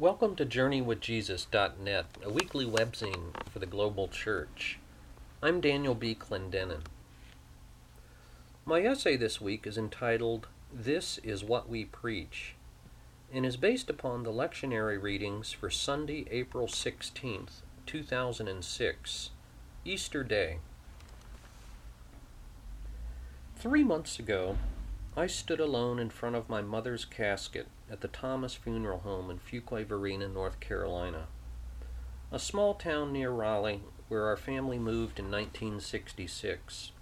Welcome to JourneyWithJesus.net, a weekly webzine for the global church. I'm Daniel B. Clendenin. My essay this week is entitled This is What We Preach and is based upon the lectionary readings for Sunday, April 16th, 2006, Easter Day. Three months ago, I stood alone in front of my mother's casket at the Thomas Funeral Home in Fuquay-Varina, North Carolina, a small town near Raleigh where our family moved in 1966.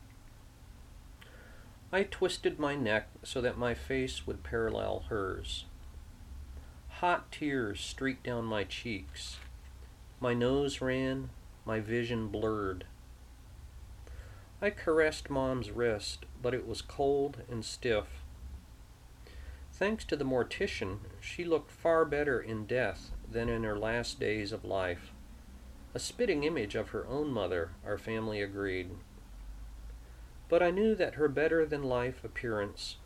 I twisted my neck so that my face would parallel hers. Hot tears streaked down my cheeks. My nose ran, my vision blurred. I caressed Mom's wrist, but it was cold and stiff. Thanks to the mortician, she looked far better in death than in her last days of life. A spitting image of her own mother, our family agreed. But I knew that her better than life appearance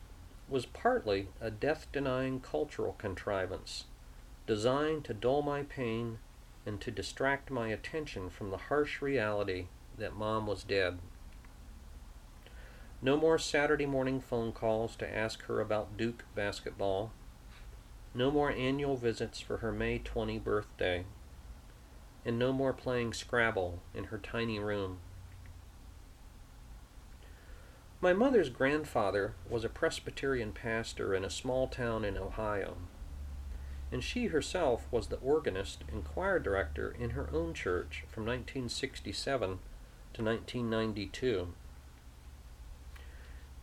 was partly a death denying cultural contrivance, designed to dull my pain and to distract my attention from the harsh reality that Mom was dead. No more Saturday morning phone calls to ask her about Duke basketball. No more annual visits for her May 20 birthday. And no more playing Scrabble in her tiny room. My mother's grandfather was a Presbyterian pastor in a small town in Ohio, and she herself was the organist and choir director in her own church from 1967 to 1992.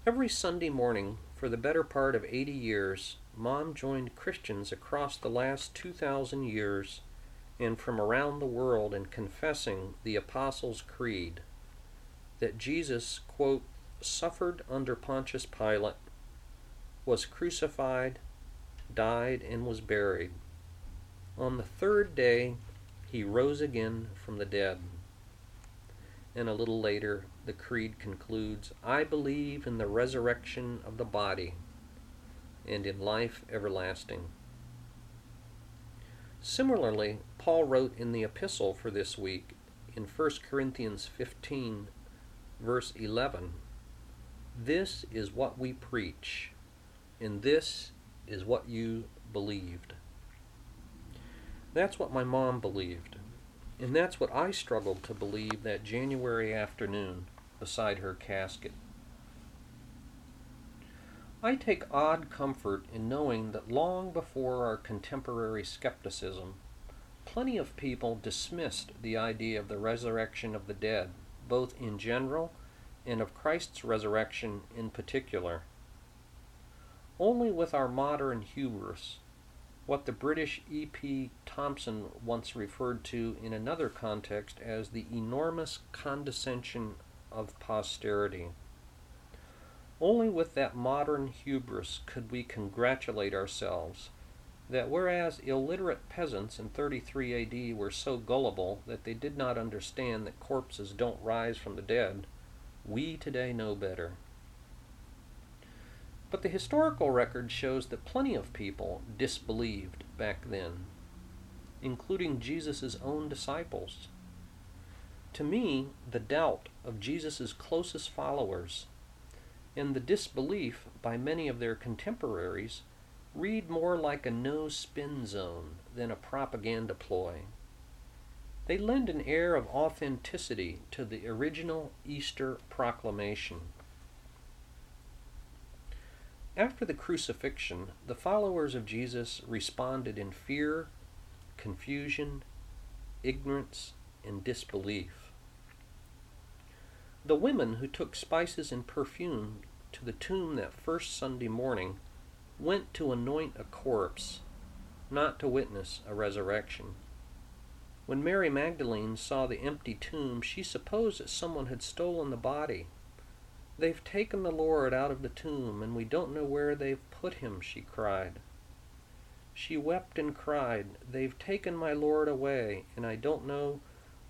Every Sunday morning, for the better part of 80 years, Mom joined Christians across the last 2,000 years and from around the world in confessing the Apostles' Creed that Jesus, quote, suffered under Pontius Pilate, was crucified, died, and was buried. On the third day, he rose again from the dead. And a little later, the creed concludes I believe in the resurrection of the body and in life everlasting. Similarly, Paul wrote in the epistle for this week in 1 Corinthians 15, verse 11 This is what we preach, and this is what you believed. That's what my mom believed. And that's what I struggled to believe that January afternoon beside her casket. I take odd comfort in knowing that long before our contemporary skepticism, plenty of people dismissed the idea of the resurrection of the dead, both in general and of Christ's resurrection in particular. Only with our modern hubris what the British E.P. Thompson once referred to in another context as the enormous condescension of posterity. Only with that modern hubris could we congratulate ourselves that whereas illiterate peasants in 33 AD were so gullible that they did not understand that corpses don't rise from the dead, we today know better. But the historical record shows that plenty of people disbelieved back then, including Jesus' own disciples. To me, the doubt of Jesus' closest followers and the disbelief by many of their contemporaries read more like a no spin zone than a propaganda ploy. They lend an air of authenticity to the original Easter proclamation. After the crucifixion, the followers of Jesus responded in fear, confusion, ignorance, and disbelief. The women who took spices and perfume to the tomb that first Sunday morning went to anoint a corpse, not to witness a resurrection. When Mary Magdalene saw the empty tomb, she supposed that someone had stolen the body They've taken the Lord out of the tomb, and we don't know where they've put him, she cried. She wept and cried, They've taken my Lord away, and I don't know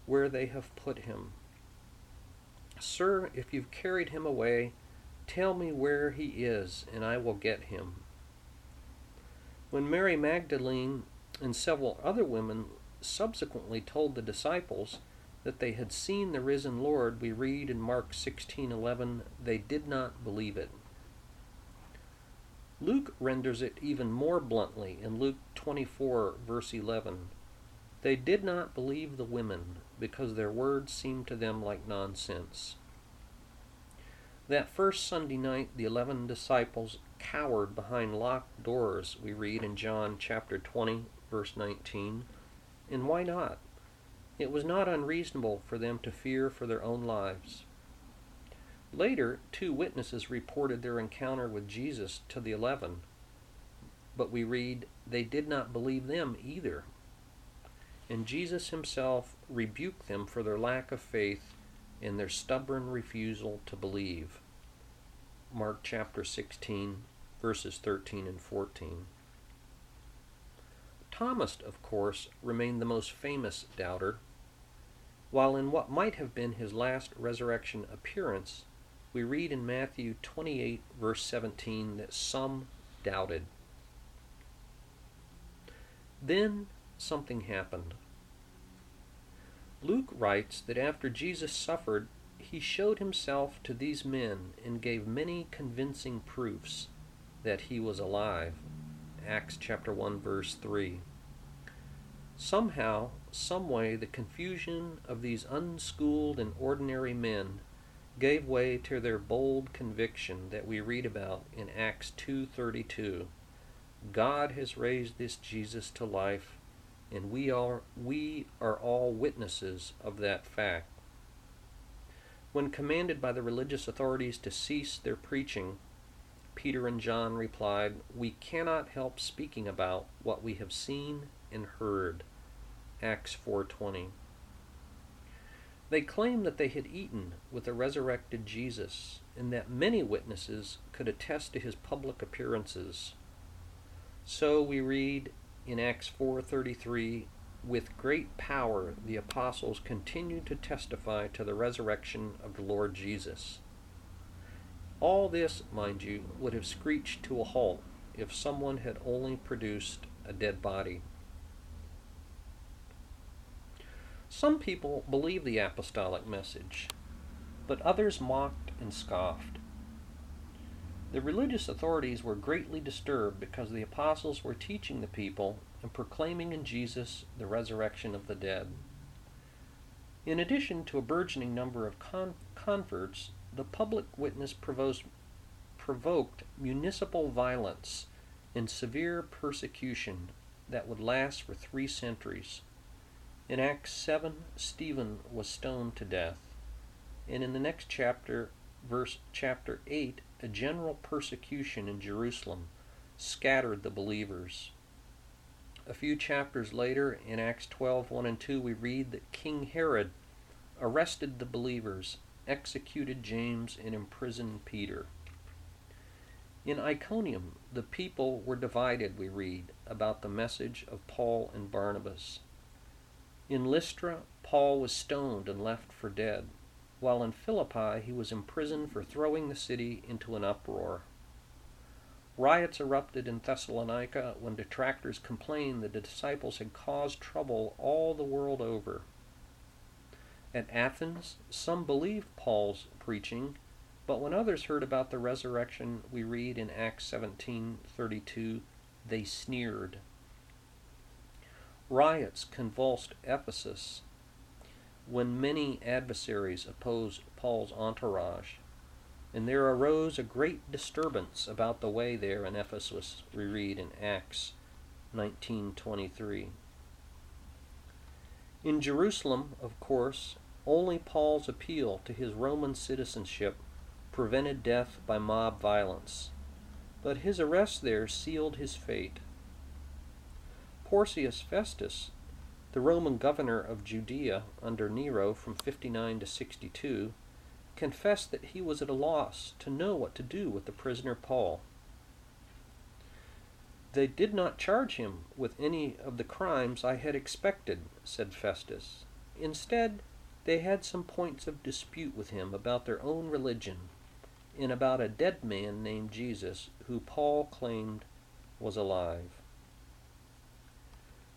where they have put him. Sir, if you've carried him away, tell me where he is, and I will get him. When Mary Magdalene and several other women subsequently told the disciples that they had seen the risen Lord, we read in Mark 16:11, they did not believe it. Luke renders it even more bluntly in Luke 24 verse 11. They did not believe the women because their words seemed to them like nonsense. That first Sunday night, the eleven disciples cowered behind locked doors, we read in John chapter 20, verse 19. And why not? It was not unreasonable for them to fear for their own lives. Later, two witnesses reported their encounter with Jesus to the eleven, but we read they did not believe them either. And Jesus himself rebuked them for their lack of faith and their stubborn refusal to believe. Mark chapter 16, verses 13 and 14. Thomas, of course, remained the most famous doubter. While in what might have been his last resurrection appearance, we read in Matthew 28, verse 17, that some doubted. Then something happened. Luke writes that after Jesus suffered, he showed himself to these men and gave many convincing proofs that he was alive. Acts chapter 1 verse 3. Somehow, someway the confusion of these unschooled and ordinary men gave way to their bold conviction that we read about in Acts 2:32. God has raised this Jesus to life, and we are we are all witnesses of that fact. When commanded by the religious authorities to cease their preaching, Peter and John replied, "We cannot help speaking about what we have seen and heard." Acts 4:20. They claimed that they had eaten with the resurrected Jesus and that many witnesses could attest to his public appearances. So we read in Acts 4:33, with great power the apostles continued to testify to the resurrection of the Lord Jesus. All this, mind you, would have screeched to a halt if someone had only produced a dead body. Some people believed the apostolic message, but others mocked and scoffed. The religious authorities were greatly disturbed because the apostles were teaching the people and proclaiming in Jesus the resurrection of the dead. In addition to a burgeoning number of con- converts, the public witness provoked, provoked municipal violence and severe persecution that would last for three centuries. In Acts 7, Stephen was stoned to death. And in the next chapter, verse chapter 8, a general persecution in Jerusalem scattered the believers. A few chapters later, in Acts 12 1 and 2, we read that King Herod arrested the believers, executed James, and imprisoned Peter. In Iconium, the people were divided, we read, about the message of Paul and Barnabas. In Lystra, Paul was stoned and left for dead, while in Philippi he was imprisoned for throwing the city into an uproar. Riots erupted in Thessalonica when detractors complained that the disciples had caused trouble all the world over. At Athens, some believed Paul's preaching, but when others heard about the resurrection, we read in Acts 17:32, they sneered. Riots convulsed Ephesus when many adversaries opposed Paul's entourage, and there arose a great disturbance about the way there in Ephesus, we read in Acts 19:23. In Jerusalem, of course, only Paul's appeal to his Roman citizenship prevented death by mob violence, but his arrest there sealed his fate. Porcius Festus, the Roman governor of Judea under Nero from 59 to 62, confessed that he was at a loss to know what to do with the prisoner Paul. They did not charge him with any of the crimes I had expected, said Festus. Instead, they had some points of dispute with him about their own religion and about a dead man named Jesus who Paul claimed was alive.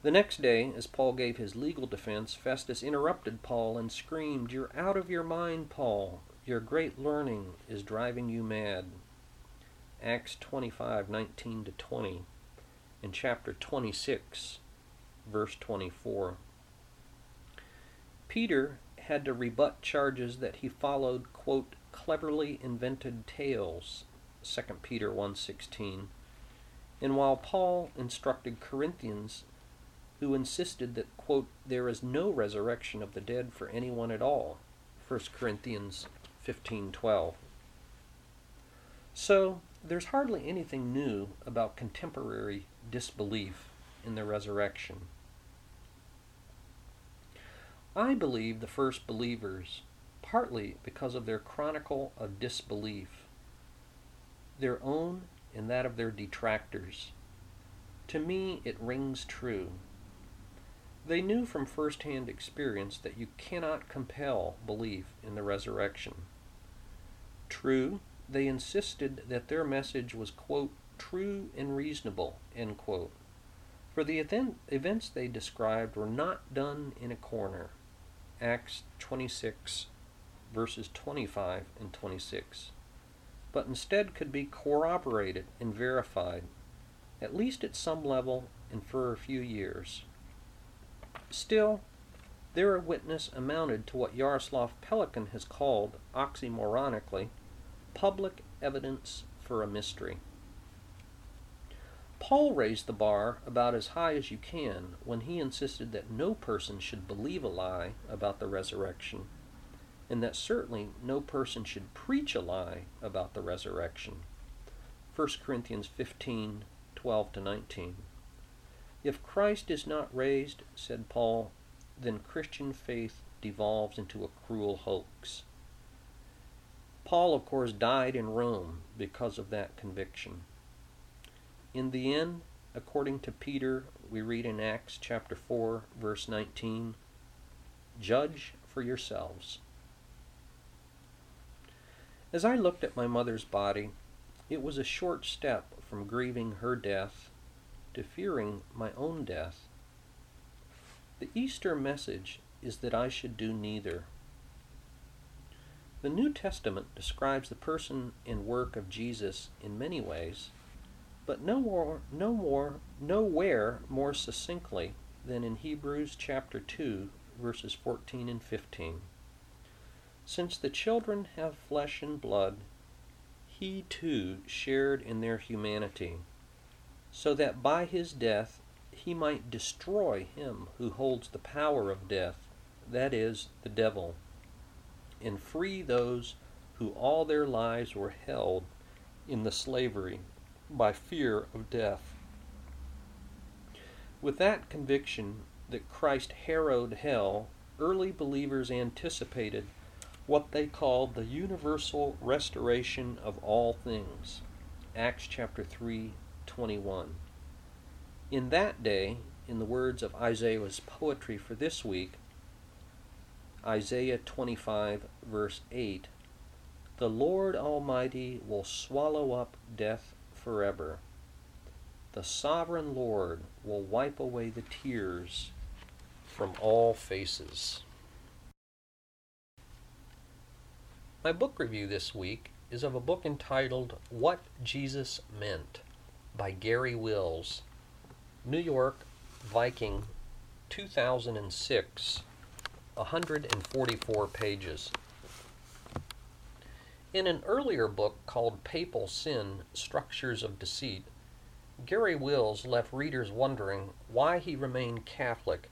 The next day, as Paul gave his legal defense, Festus interrupted Paul and screamed, You're out of your mind, Paul. Your great learning is driving you mad. Acts 25 19 to 20, in chapter 26, verse 24. Peter had to rebut charges that he followed, quote, cleverly invented tales, 2 Peter 1:16. And while Paul instructed Corinthians who insisted that, quote, there is no resurrection of the dead for anyone at all. 1 Corinthians 15:12. So, there's hardly anything new about contemporary disbelief in the resurrection. I believe the first believers, partly because of their chronicle of disbelief, their own and that of their detractors. To me, it rings true. They knew from first hand experience that you cannot compel belief in the resurrection. True, they insisted that their message was, quote, true and reasonable, end quote. For the event, events they described were not done in a corner. Acts 26, verses 25 and 26, but instead could be corroborated and verified, at least at some level and for a few years. Still, their witness amounted to what Yaroslav Pelikan has called, oxymoronically, public evidence for a mystery. Paul raised the bar about as high as you can when he insisted that no person should believe a lie about the resurrection, and that certainly no person should preach a lie about the resurrection. 1 Corinthians 15 12 to 19. If Christ is not raised, said Paul, then Christian faith devolves into a cruel hoax. Paul, of course, died in Rome because of that conviction. In the end, according to Peter, we read in Acts chapter 4, verse 19, Judge for yourselves. As I looked at my mother's body, it was a short step from grieving her death to fearing my own death. The Easter message is that I should do neither. The New Testament describes the person and work of Jesus in many ways, but no more, no more, nowhere more succinctly than in Hebrews chapter 2, verses 14 and 15. Since the children have flesh and blood, he too shared in their humanity so that by his death he might destroy him who holds the power of death, that is, the devil, and free those who all their lives were held in the slavery by fear of death. With that conviction that Christ harrowed hell, early believers anticipated what they called the universal restoration of all things. Acts chapter 3 21. In that day, in the words of Isaiah's poetry for this week, Isaiah 25, verse 8, the Lord Almighty will swallow up death forever. The sovereign Lord will wipe away the tears from all faces. My book review this week is of a book entitled What Jesus Meant by Garry Wills, New York Viking, 2006, 144 pages. In an earlier book called Papal Sin Structures of Deceit, Garry Wills left readers wondering why he remained Catholic,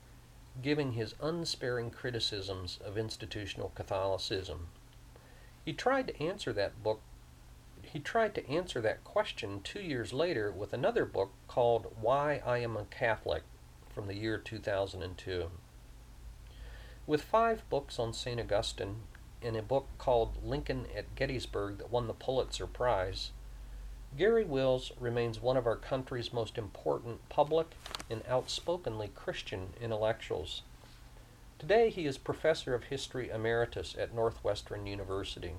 giving his unsparing criticisms of institutional Catholicism. He tried to answer that book he tried to answer that question two years later with another book called Why I Am a Catholic from the year 2002. With five books on St. Augustine and a book called Lincoln at Gettysburg that won the Pulitzer Prize, Garry Wills remains one of our country's most important public and outspokenly Christian intellectuals. Today he is Professor of History Emeritus at Northwestern University.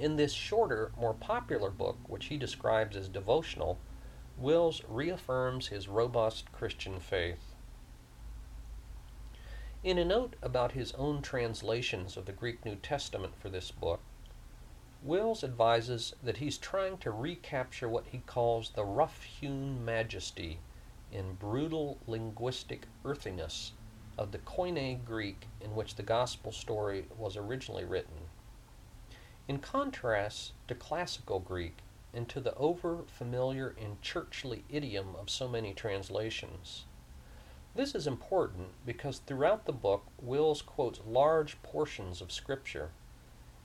In this shorter, more popular book, which he describes as devotional, Wills reaffirms his robust Christian faith. In a note about his own translations of the Greek New Testament for this book, Wills advises that he's trying to recapture what he calls the rough hewn majesty and brutal linguistic earthiness of the Koine Greek in which the Gospel story was originally written. In contrast to classical Greek and to the over familiar and churchly idiom of so many translations. This is important because throughout the book, Wills quotes large portions of Scripture,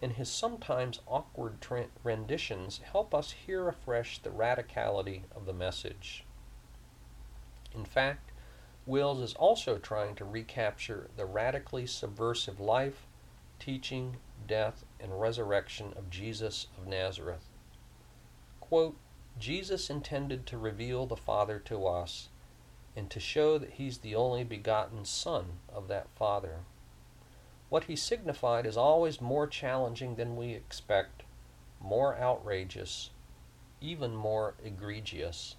and his sometimes awkward tra- renditions help us hear afresh the radicality of the message. In fact, Wills is also trying to recapture the radically subversive life, teaching, death, and resurrection of Jesus of Nazareth. Quote, Jesus intended to reveal the Father to us and to show that he's the only begotten Son of that Father. What he signified is always more challenging than we expect, more outrageous, even more egregious.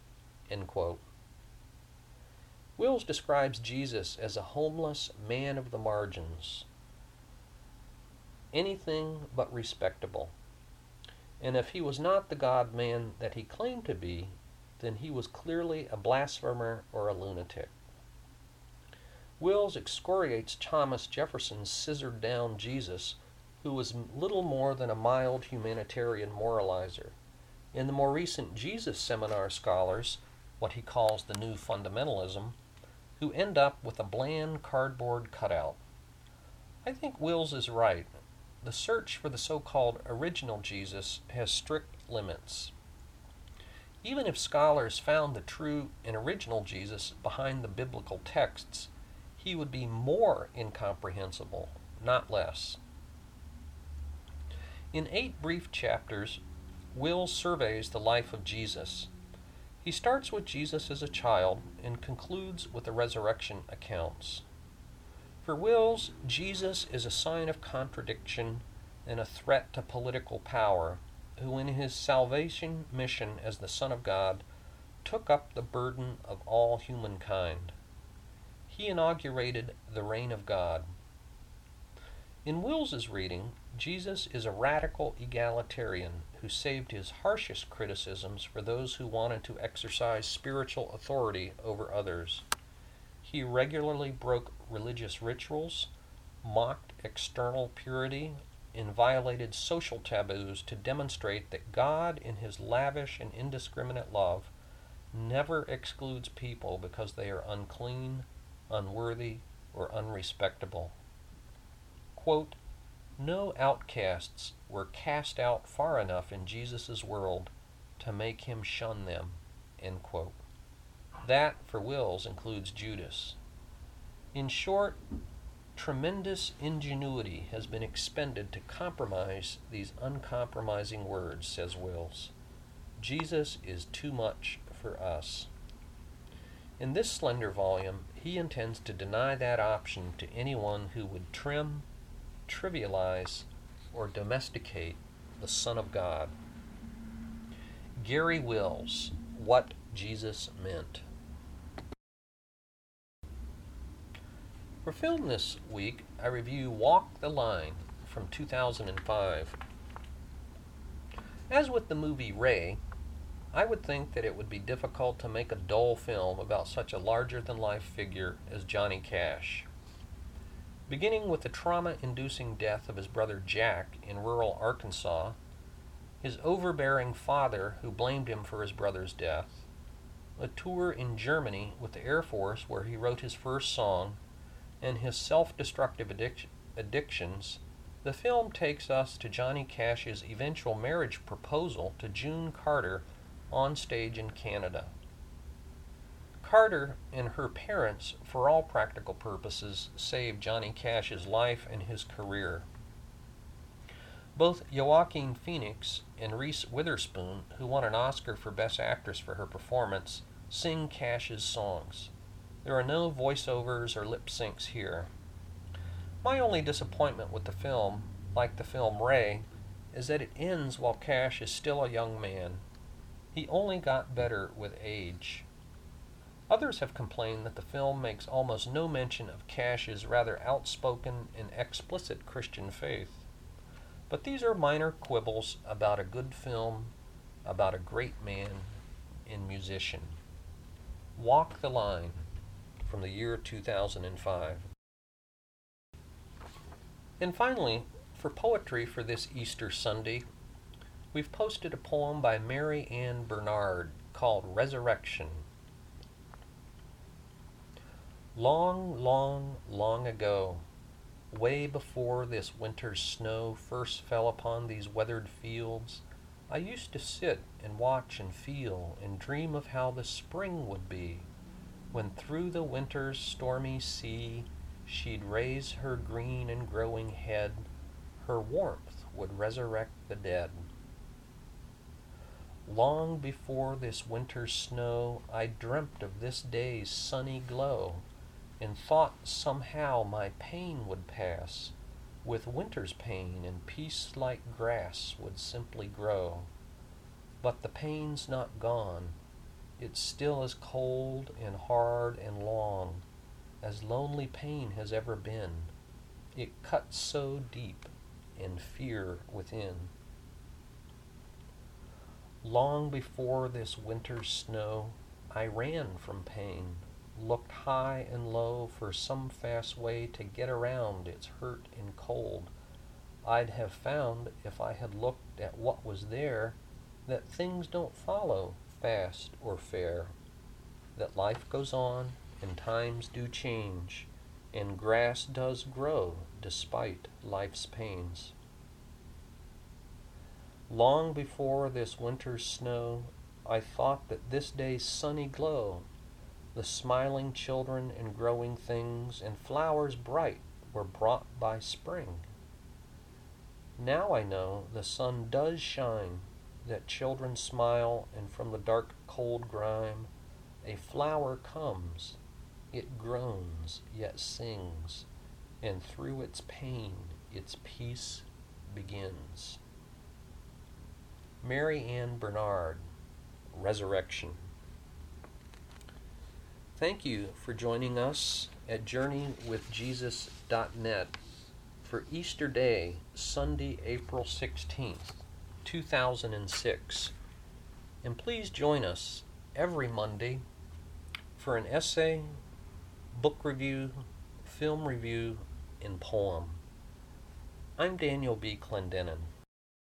Wills describes Jesus as a homeless man of the margins, anything but respectable. And if he was not the God man that he claimed to be, then he was clearly a blasphemer or a lunatic. Wills excoriates Thomas Jefferson's scissored down Jesus, who was little more than a mild humanitarian moralizer. In the more recent Jesus seminar scholars, what he calls the new fundamentalism, who end up with a bland cardboard cutout. I think Wills is right. The search for the so called original Jesus has strict limits. Even if scholars found the true and original Jesus behind the biblical texts, he would be more incomprehensible, not less. In eight brief chapters, Will surveys the life of Jesus. He starts with Jesus as a child and concludes with the resurrection accounts. For Wills, Jesus is a sign of contradiction and a threat to political power, who in his salvation mission as the Son of God took up the burden of all humankind. He inaugurated the reign of God. In Wills's reading, Jesus is a radical egalitarian who saved his harshest criticisms for those who wanted to exercise spiritual authority over others. He regularly broke religious rituals, mocked external purity, and violated social taboos to demonstrate that God, in his lavish and indiscriminate love, never excludes people because they are unclean, unworthy, or unrespectable. Quote, no outcasts were cast out far enough in Jesus' world to make him shun them. That, for Wills, includes Judas. In short, tremendous ingenuity has been expended to compromise these uncompromising words, says Wills. Jesus is too much for us. In this slender volume, he intends to deny that option to anyone who would trim trivialize, or domesticate the Son of God. Garry Wills, What Jesus Meant. For film this week, I review Walk the Line from 2005. As with the movie Ray, I would think that it would be difficult to make a dull film about such a larger than life figure as Johnny Cash. Beginning with the trauma inducing death of his brother Jack in rural Arkansas, his overbearing father who blamed him for his brother's death, a tour in Germany with the Air Force where he wrote his first song, and his self destructive addic- addictions, the film takes us to Johnny Cash's eventual marriage proposal to June Carter on stage in Canada. Carter and her parents, for all practical purposes, saved Johnny Cash's life and his career. Both Joaquin Phoenix and Reese Witherspoon, who won an Oscar for Best Actress for her performance, sing Cash's songs. There are no voiceovers or lip syncs here. My only disappointment with the film, like the film Ray, is that it ends while Cash is still a young man. He only got better with age. Others have complained that the film makes almost no mention of Cash's rather outspoken and explicit Christian faith. But these are minor quibbles about a good film, about a great man and musician. Walk the Line from the year 2005. And finally, for poetry for this Easter Sunday, we've posted a poem by Mary Ann Bernard called Resurrection. Long, long, long ago, way before this winter's snow first fell upon these weathered fields, I used to sit and watch and feel and dream of how the spring would be, when through the winter's stormy sea she'd raise her green and growing head, her warmth would resurrect the dead. Long before this winter's snow, I dreamt of this day's sunny glow and thought somehow my pain would pass with winter's pain and peace like grass would simply grow. But the pain's not gone. It's still as cold and hard and long as lonely pain has ever been. It cuts so deep in fear within. Long before this winter's snow, I ran from pain looked high and low for some fast way to get around its hurt and cold. I'd have found, if I had looked at what was there, that things don't follow fast or fair, that life goes on and times do change, and grass does grow despite life's pains. Long before this winter's snow, I thought that this day's sunny glow the smiling children and growing things and flowers bright were brought by spring. Now I know the sun does shine, that children smile, and from the dark cold grime a flower comes. It groans, yet sings, and through its pain its peace begins. Mary Ann Bernard, Resurrection. Thank you for joining us at JourneyWithJesus.net for Easter Day, Sunday, April 16th, 2006. And please join us every Monday for an essay, book review, film review, and poem. I'm Daniel B. Clendenin.